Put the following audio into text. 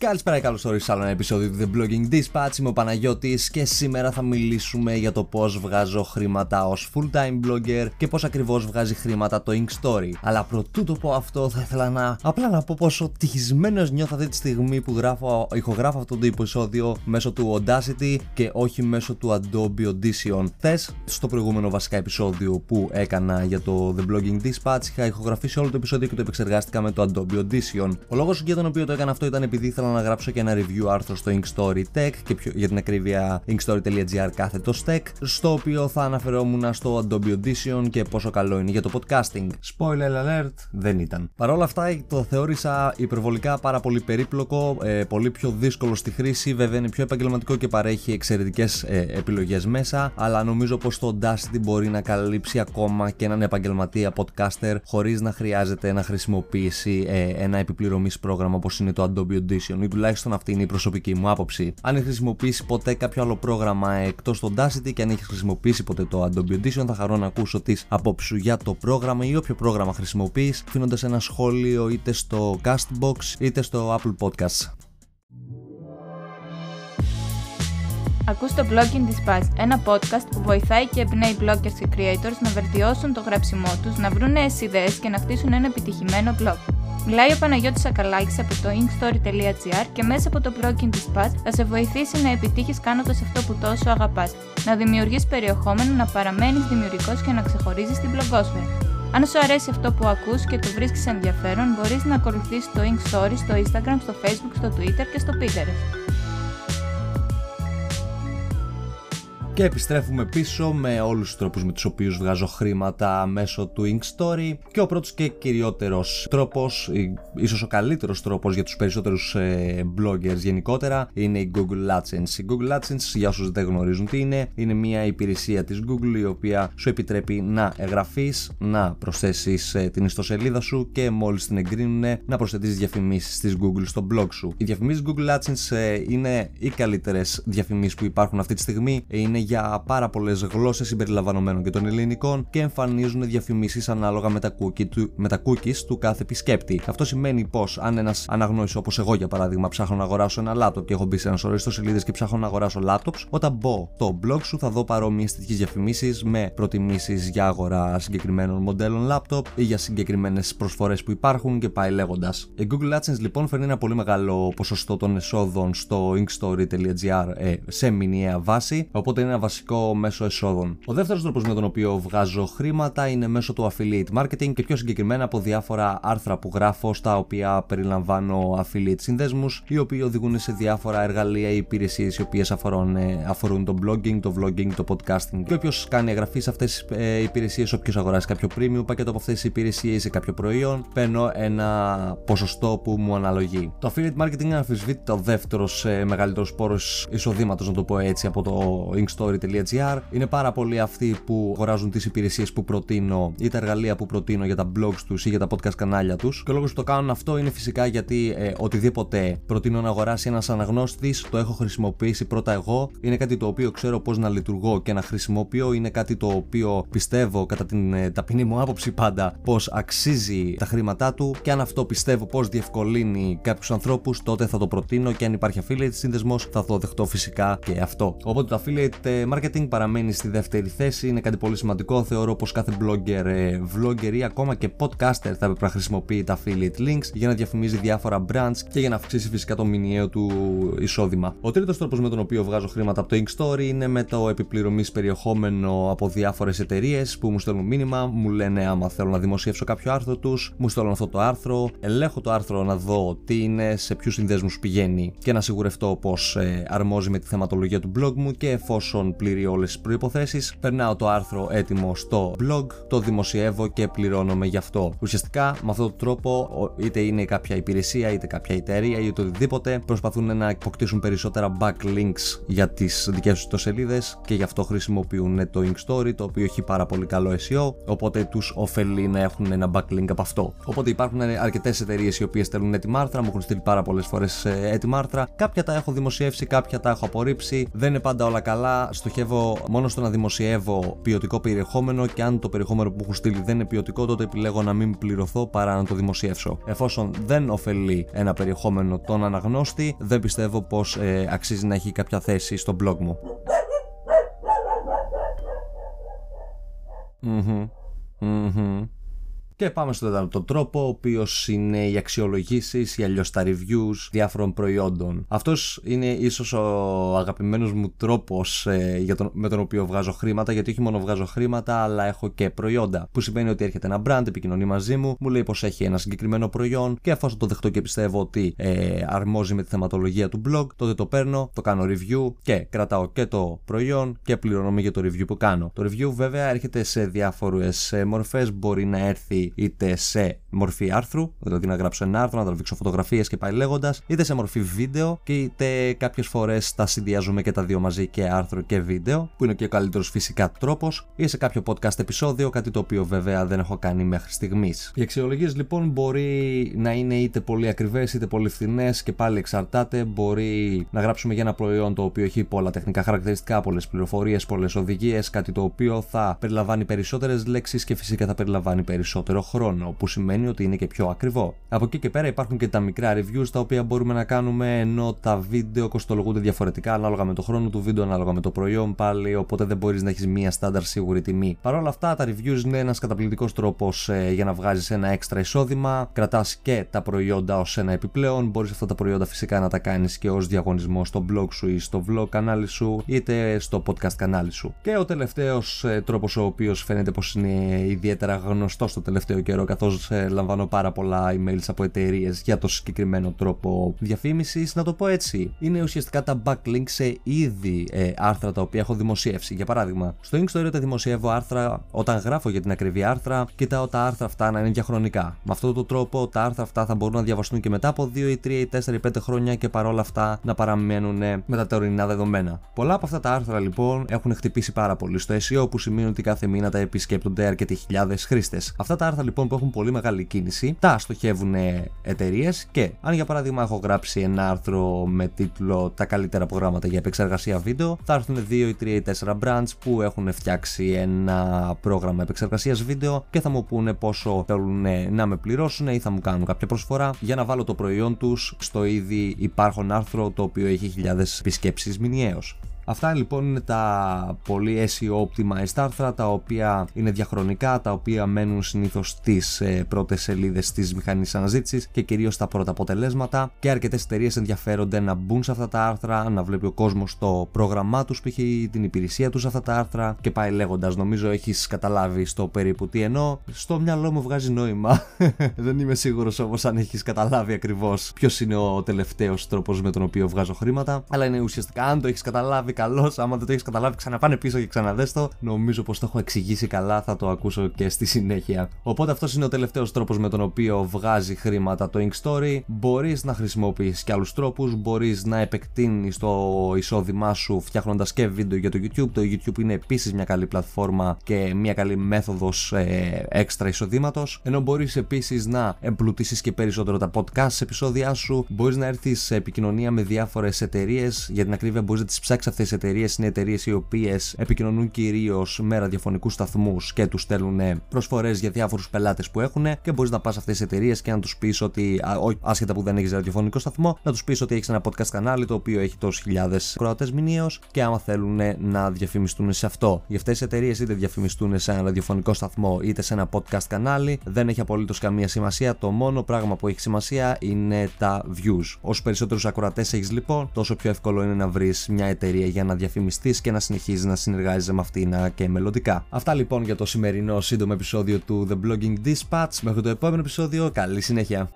Καλησπέρα και καλώς ορίσατε σε άλλο ένα επεισόδιο του The Blogging Dispatch. Είμαι ο Παναγιώτης και σήμερα θα μιλήσουμε για το πώς βγάζω χρήματα ως full time blogger και πώς ακριβώς βγάζει χρήματα το Ink Story. Αλλά προτού το πω αυτό, θα ήθελα να απλά να πω πόσο τυχισμένος νιώθω αυτή τη στιγμή που γράφω, ηχογράφω αυτό το επεισόδιο μέσω του Audacity και όχι μέσω του Adobe Audition. Θες, στο προηγούμενο βασικά επεισόδιο που έκανα για το The Blogging Dispatch, είχα ηχογραφήσει όλο το επεισόδιο και το επεξεργάστηκα με το Adobe Audition. Ο λόγος για τον οποίο το έκανα αυτό ήταν επειδή ήθελα να γράψω και ένα review άρθρο στο Inkstory Tech και πιο, για την ακρίβεια inkstory.gr κάθετος tech, στο οποίο θα αναφερόμουν στο Adobe Audition και πόσο καλό είναι για το podcasting. Spoiler alert, δεν ήταν. Παρ' όλα αυτά το θεώρησα υπερβολικά πάρα πολύ περίπλοκο, ε, πολύ πιο δύσκολο στη χρήση, βέβαια είναι πιο επαγγελματικό και παρέχει εξαιρετικές ε, επιλογές μέσα, αλλά νομίζω πως το Audacity μπορεί να καλύψει ακόμα και έναν επαγγελματία podcaster χωρίς να χρειάζεται να χρησιμοποιήσει ε, ένα επιπληρωμής πρόγραμμα όπως είναι το Adobe Audition ή τουλάχιστον αυτή είναι η προσωπική μου άποψη. Αν έχει χρησιμοποιήσει ποτέ κάποιο άλλο πρόγραμμα εκτός των Audacity και αν έχει χρησιμοποιήσει ποτέ το Adobe Audition, θα χαρώ να ακούσω τις απόψεις σου για το πρόγραμμα ή όποιο πρόγραμμα χρησιμοποιείς, αφήνοντας ένα σχόλιο είτε στο Castbox είτε στο Apple Podcasts. Ακούς το Blogging Dispatch, ένα podcast που βοηθάει και εμπνέει bloggers και creators να βελτιώσουν το γράψιμό τους, να βρουν νέες ιδέες και να χτίσουν ένα επιτυχημένο blog. Μιλάει ο Παναγιώτης Ακαλάκης από το inkstory.gr και μέσα από το Blogging Dispatch θα σε βοηθήσει να επιτύχεις κάνοντας αυτό που τόσο αγαπάς, να δημιουργείς περιεχόμενο, να παραμένεις δημιουργικός και να ξεχωρίζεις την blogosfera. Αν σου αρέσει αυτό που ακούς και το βρίσκεις ενδιαφέρον, μπορείς να ακολουθήσεις το Inkstory στο Instagram, στο Facebook, στο Twitter και στο Pinterest. Και επιστρέφουμε πίσω με όλους τους τρόπους με τους οποίους βγάζω χρήματα μέσω του Inkstory και ο πρώτος και κυριότερος τρόπος, ίσως ο καλύτερος τρόπος για τους περισσότερους ε, bloggers γενικότερα είναι η Google AdSense. Η Google AdSense, για όσους δεν γνωρίζουν τι είναι, είναι μια υπηρεσία της Google η οποία σου επιτρέπει να εγγραφείς, να προσθέσεις ε, την ιστοσελίδα σου και μόλις την εγκρίνουν να προσθέτεις διαφημίσεις της Google στο blog σου. Οι διαφημίσεις Google AdSense ε, είναι οι καλύτερες διαφημίσεις που υπάρχουν αυτή τη στιγμή, είναι για πάρα πολλές γλώσσες συμπεριλαμβανομένων και των ελληνικών και εμφανίζουν διαφημίσεις ανάλογα με τα, cookie του, με τα cookies του κάθε επισκέπτη. Αυτό σημαίνει πως αν ένας αναγνώρισε όπως εγώ για παράδειγμα ψάχνω να αγοράσω ένα λάπτοπ και έχω μπει σε ένα σωρό ιστοσελίδες και ψάχνω να αγοράσω laptops, όταν μπω το blog σου θα δω παρόμοιες τέτοιες διαφημίσεις με προτιμήσεις για αγορά συγκεκριμένων μοντέλων laptop ή για συγκεκριμένες προσφορές που υπάρχουν και πάει λέγοντας. Η Google AdSense λοιπόν φέρνει ένα πολύ μεγάλο ποσοστό των εσόδων στο inkstory.gr ε, σε μηνιαία βάση, οπότε είναι ένα βασικό μέσο εσόδων. Ο δεύτερος τρόπος με τον οποίο βγάζω χρήματα είναι μέσω του affiliate marketing και πιο συγκεκριμένα από διάφορα άρθρα που γράφω στα οποία περιλαμβάνω affiliate συνδέσμους οι οποίοι οδηγούν σε διάφορα εργαλεία ή υπηρεσίες οι οποίες αφορούν, ε, αφορούν το blogging, το vlogging, το podcasting. Και όποιος κάνει εγγραφή σε αυτές τις ε, υπηρεσίες, όποιος αγοράσει κάποιο premium πακέτο από αυτές τις υπηρεσίες ή σε κάποιο προϊόν, παίρνω ένα ποσοστό που μου αναλογεί. Το affiliate marketing είναι αμφισβήτητα ο δεύτερος ε, μεγαλύτερος πόρος εισοδήματος, να το πω έτσι, από το Inkstory είναι πάρα πολλοί αυτοί που αγοράζουν τις υπηρεσίες που προτείνω ή τα εργαλεία που προτείνω για τα blogs τους ή για τα podcast κανάλια τους. Και ο λόγος που το κάνουν αυτό είναι φυσικά γιατί ε, οτιδήποτε προτείνω να αγοράσει ένας αναγνώστης το έχω χρησιμοποιήσει πρώτα εγώ. Είναι κάτι το οποίο ξέρω πώς να λειτουργώ και να χρησιμοποιώ. Είναι κάτι το οποίο πιστεύω κατά την ε, ταπεινή μου άποψη πάντα πως αξίζει τα χρήματά του και αν αυτό πιστεύω πως διευκολύνει κάποιους ανθρώπους, τότε θα το προτείνω και αν υπάρχει affiliate σύνδεσμος θα το δεχτώ φυσικά και αυτό. Οπότε το affiliate ε, marketing παραμένει στη δεύτερη θέση. Είναι κάτι πολύ σημαντικό. Θεωρώ πως κάθε blogger, ε, vlogger ή ακόμα και podcaster θα έπρεπε να χρησιμοποιεί τα affiliate links για να διαφημίζει διάφορα brands και για να αυξήσει φυσικά το μηνιαίο του εισόδημα. Ο τρίτος τρόπος με τον οποίο βγάζω χρήματα από το Inkstory είναι με το επιπληρωμής περιεχόμενο από διάφορες εταιρείες που μου στέλνουν μήνυμα, μου λένε άμα θέλω να δημοσιεύσω κάποιο άρθρο τους, μου στέλνουν αυτό το άρθρο, ελέγχω το άρθρο να δω τι είναι, σε ποιους συνδέσμους πηγαίνει και να σιγουρευτώ πως ε, αρμόζει με τη θεματολογία του blog μου και εφόσον πληρεί όλες τις προποθέσει, περνάω το άρθρο έτοιμο στο blog, το δημοσιεύω και πληρώνομαι γι' αυτό. Ουσιαστικά με αυτόν τον τρόπο, είτε είναι κάποια υπηρεσία, είτε κάποια εταιρεία, είτε οτιδήποτε, προσπαθούν να αποκτήσουν περισσότερα backlinks για τις δικές τους σελίδε και γι' αυτό χρησιμοποιούν το Inkstory, το οποίο έχει πάρα πολύ καλό SEO, οπότε τους ωφελεί να έχουν ένα backlink από αυτό. Οπότε υπάρχουν αρκετές εταιρείες οι οποίες στέλνουν έτοιμα άρθρα, μου έχουν στείλει πάρα πολλές φορές ε, έτοιμα άρθρα. Κάποια τα έχω δημοσιεύσει, κάποια τα έχω απορρίψει, δεν είναι πάντα όλα καλά στοχεύω μόνο στο να δημοσιεύω ποιοτικό περιεχόμενο και αν το περιεχόμενο που μου έχουν στείλει δεν είναι ποιοτικό, τότε επιλέγω να μην πληρωθώ παρά να το δημοσιεύσω. Εφόσον δεν ωφελεί ένα περιεχόμενο τον αναγνώστη, δεν πιστεύω πως ε, αξίζει να έχει κάποια θέση στο blog μου. Και πάμε στο τέταρτο τρόπο, ο οποίος είναι οι αξιολογήσεις ή αλλιώς τα reviews διάφορων προϊόντων. Αυτός είναι ίσως ο αγαπημένος μου τρόπος ε, με τον οποίο βγάζω χρήματα, γιατί όχι μόνο βγάζω χρήματα, αλλά έχω και προϊόντα. Που σημαίνει ότι έρχεται ένα brand, επικοινωνεί μαζί μου, μου λέει πως έχει ένα συγκεκριμένο προϊόν και εφόσον το δεχτώ και πιστεύω ότι ε, αρμόζει με τη θεματολογία του blog, τότε το παίρνω, το κάνω review και κρατάω και το προϊόν και πληρώνομαι για το review που κάνω. Το review βέβαια έρχεται σε διάφορες μορφές, μπορεί να έρθει είτε σε μορφή άρθρου, δηλαδή να γράψω ένα άρθρο, να τραβήξω φωτογραφίες και πάει λέγοντας, είτε σε μορφή βίντεο και είτε κάποιες φορές τα συνδυάζουμε και τα δύο μαζί και άρθρο και βίντεο, που είναι και ο καλύτερος φυσικά τρόπος, ή σε κάποιο podcast επεισόδιο, κάτι το οποίο βέβαια δεν έχω κάνει μέχρι στιγμής. Οι αξιολογίες λοιπόν μπορεί να είναι είτε πολύ ακριβές είτε πολύ φθηνές και πάλι εξαρτάται. Μπορεί να γράψουμε για ένα προϊόν το οποίο έχει πολλά τεχνικά χαρακτηριστικά, πολλές πληροφορίες, πολλές οδηγίες, κάτι το οποίο θα περιλαμβάνει περισσότερες λέξεις και φυσικά θα περιλαμβάνει περισσότερο χρόνο, που σημαίνει ότι είναι και πιο ακριβό. Από εκεί και πέρα υπάρχουν και τα μικρά reviews τα οποία μπορούμε να κάνουμε, ενώ τα βίντεο κοστολογούνται διαφορετικά ανάλογα με το χρόνο του βίντεο, ανάλογα με το προϊόν πάλι, οπότε δεν μπορείς να έχεις μία στάνταρ σίγουρη τιμή. Παρ' όλα αυτά, τα reviews είναι ένας καταπληκτικός τρόπος ε, για να βγάζεις ένα έξτρα εισόδημα, κρατάς και τα προϊόντα ως ένα επιπλέον, μπορείς αυτά τα προϊόντα φυσικά να τα κάνεις και ως διαγωνισμό στο blog σου ή στο vlog κανάλι σου, είτε στο podcast κανάλι σου. Και ο τελευταίος ε, τρόπος, ο οποίος φαίνεται πως είναι ιδιαίτερα γνωστός στο τελευταίο τελευταίο καιρό, καθώς ε, λαμβάνω πάρα πολλά emails από εταιρείες για το συγκεκριμένο τρόπο διαφήμισης. Να το πω έτσι, είναι ουσιαστικά τα backlinks σε ήδη ε, άρθρα τα οποία έχω δημοσιεύσει. Για παράδειγμα, στο Inkstory όταν δημοσιεύω άρθρα, όταν γράφω για την ακριβή άρθρα, κοιτάω τα άρθρα αυτά να είναι διαχρονικά. Με αυτόν τον τρόπο τα άρθρα αυτά θα μπορούν να διαβαστούν και μετά από 2 ή 3 ή 4 ή 5 χρόνια και παρόλα αυτά να παραμένουν με τα τωρινά δεδομένα. Πολλά από αυτά τα άρθρα λοιπόν έχουν χτυπήσει πάρα πολύ στο SEO που σημαίνει ότι κάθε μήνα τα επισκέπτονται αρκετοί χιλιάδες χρήστες. Αυτά τα άρθρα λοιπόν που έχουν πολύ μεγάλη κίνηση τα στοχεύουν εταιρείες και αν για παράδειγμα έχω γράψει ένα άρθρο με τίτλο Τα καλύτερα προγράμματα για επεξεργασία βίντεο, θα έρθουν 2 ή 3 ή 4 brands που έχουν φτιάξει ένα πρόγραμμα επεξεργασίας βίντεο και θα μου πούνε πόσο θέλουν να με πληρώσουν ή θα μου κάνουν κάποια προσφορά για να βάλω το προϊόν τους στο ήδη υπάρχον άρθρο το οποίο έχει χιλιάδες επισκέψεις μηνιαίως. Αυτά λοιπόν είναι τα πολύ SEO optimized άρθρα τα οποία είναι διαχρονικά, τα οποία μένουν συνήθως στις ε, πρώτες σελίδες της μηχανής αναζήτησης και κυρίως τα πρώτα αποτελέσματα και αρκετές εταιρείες ενδιαφέρονται να μπουν σε αυτά τα άρθρα, να βλέπει ο κόσμος το πρόγραμμά τους, π.χ. την υπηρεσία τους σε αυτά τα άρθρα και πάει λέγοντας. Νομίζω έχεις καταλάβει στο περίπου τι εννοώ. Στο μυαλό μου βγάζει νόημα. Δεν είμαι σίγουρος όμως αν έχεις καταλάβει ακριβώς ποιος είναι ο τελευταίος τρόπος με τον οποίο βγάζω χρήματα. Αλλά είναι ουσιαστικά αν το έχεις καταλάβει καλό. Άμα δεν το έχεις καταλάβει, ξαναπάνε πίσω και ξαναδέστο. Νομίζω πως το έχω εξηγήσει καλά, θα το ακούσω και στη συνέχεια. Οπότε αυτός είναι ο τελευταίος τρόπος με τον οποίο βγάζει χρήματα το Ink Story. Μπορείς να χρησιμοποιήσεις και άλλους τρόπους, μπορείς να επεκτείνεις το εισόδημά σου φτιάχνοντας και βίντεο για το YouTube. Το YouTube είναι επίσης μια καλή πλατφόρμα και μια καλή μέθοδος ε, έξτρα εισοδήματος. Ενώ μπορείς επίσης να εμπλουτίσεις και περισσότερο τα podcast επεισόδια σου. Μπορείς να έρθεις σε επικοινωνία με διάφορες εταιρείες. Για την ακρίβεια, μπορείς να τις ψάξεις αυτές εταιρείες είναι εταιρείες οι οποίες επικοινωνούν κυρίως με ραδιοφωνικούς σταθμούς και τους στέλνουν προσφορές για διάφορους πελάτες που έχουν και μπορείς να πας σε αυτές τις εταιρείες και να τους πεις ότι, άσχετα που δεν έχεις ραδιοφωνικό σταθμό, να τους πεις ότι έχεις ένα podcast κανάλι το οποίο έχει τόσου χιλιάδες κροατέ μηνύως και άμα θέλουν να διαφημιστούν σε αυτό. Για αυτές τις εταιρείες είτε διαφημιστούν σε ένα ραδιοφωνικό σταθμό είτε σε ένα podcast κανάλι, δεν έχει απολύτως καμία σημασία. Το μόνο πράγμα που έχει σημασία είναι τα views. Όσο περισσότερους ακροατές έχεις λοιπόν, τόσο πιο εύκολο είναι να βρεις μια εταιρεία για να διαφημιστείς και να συνεχίζεις να συνεργάζεσαι με αυτήν και μελλοντικά. Αυτά λοιπόν για το σημερινό σύντομο επεισόδιο του The Blogging Dispatch. Μέχρι το επόμενο επεισόδιο, καλή συνέχεια.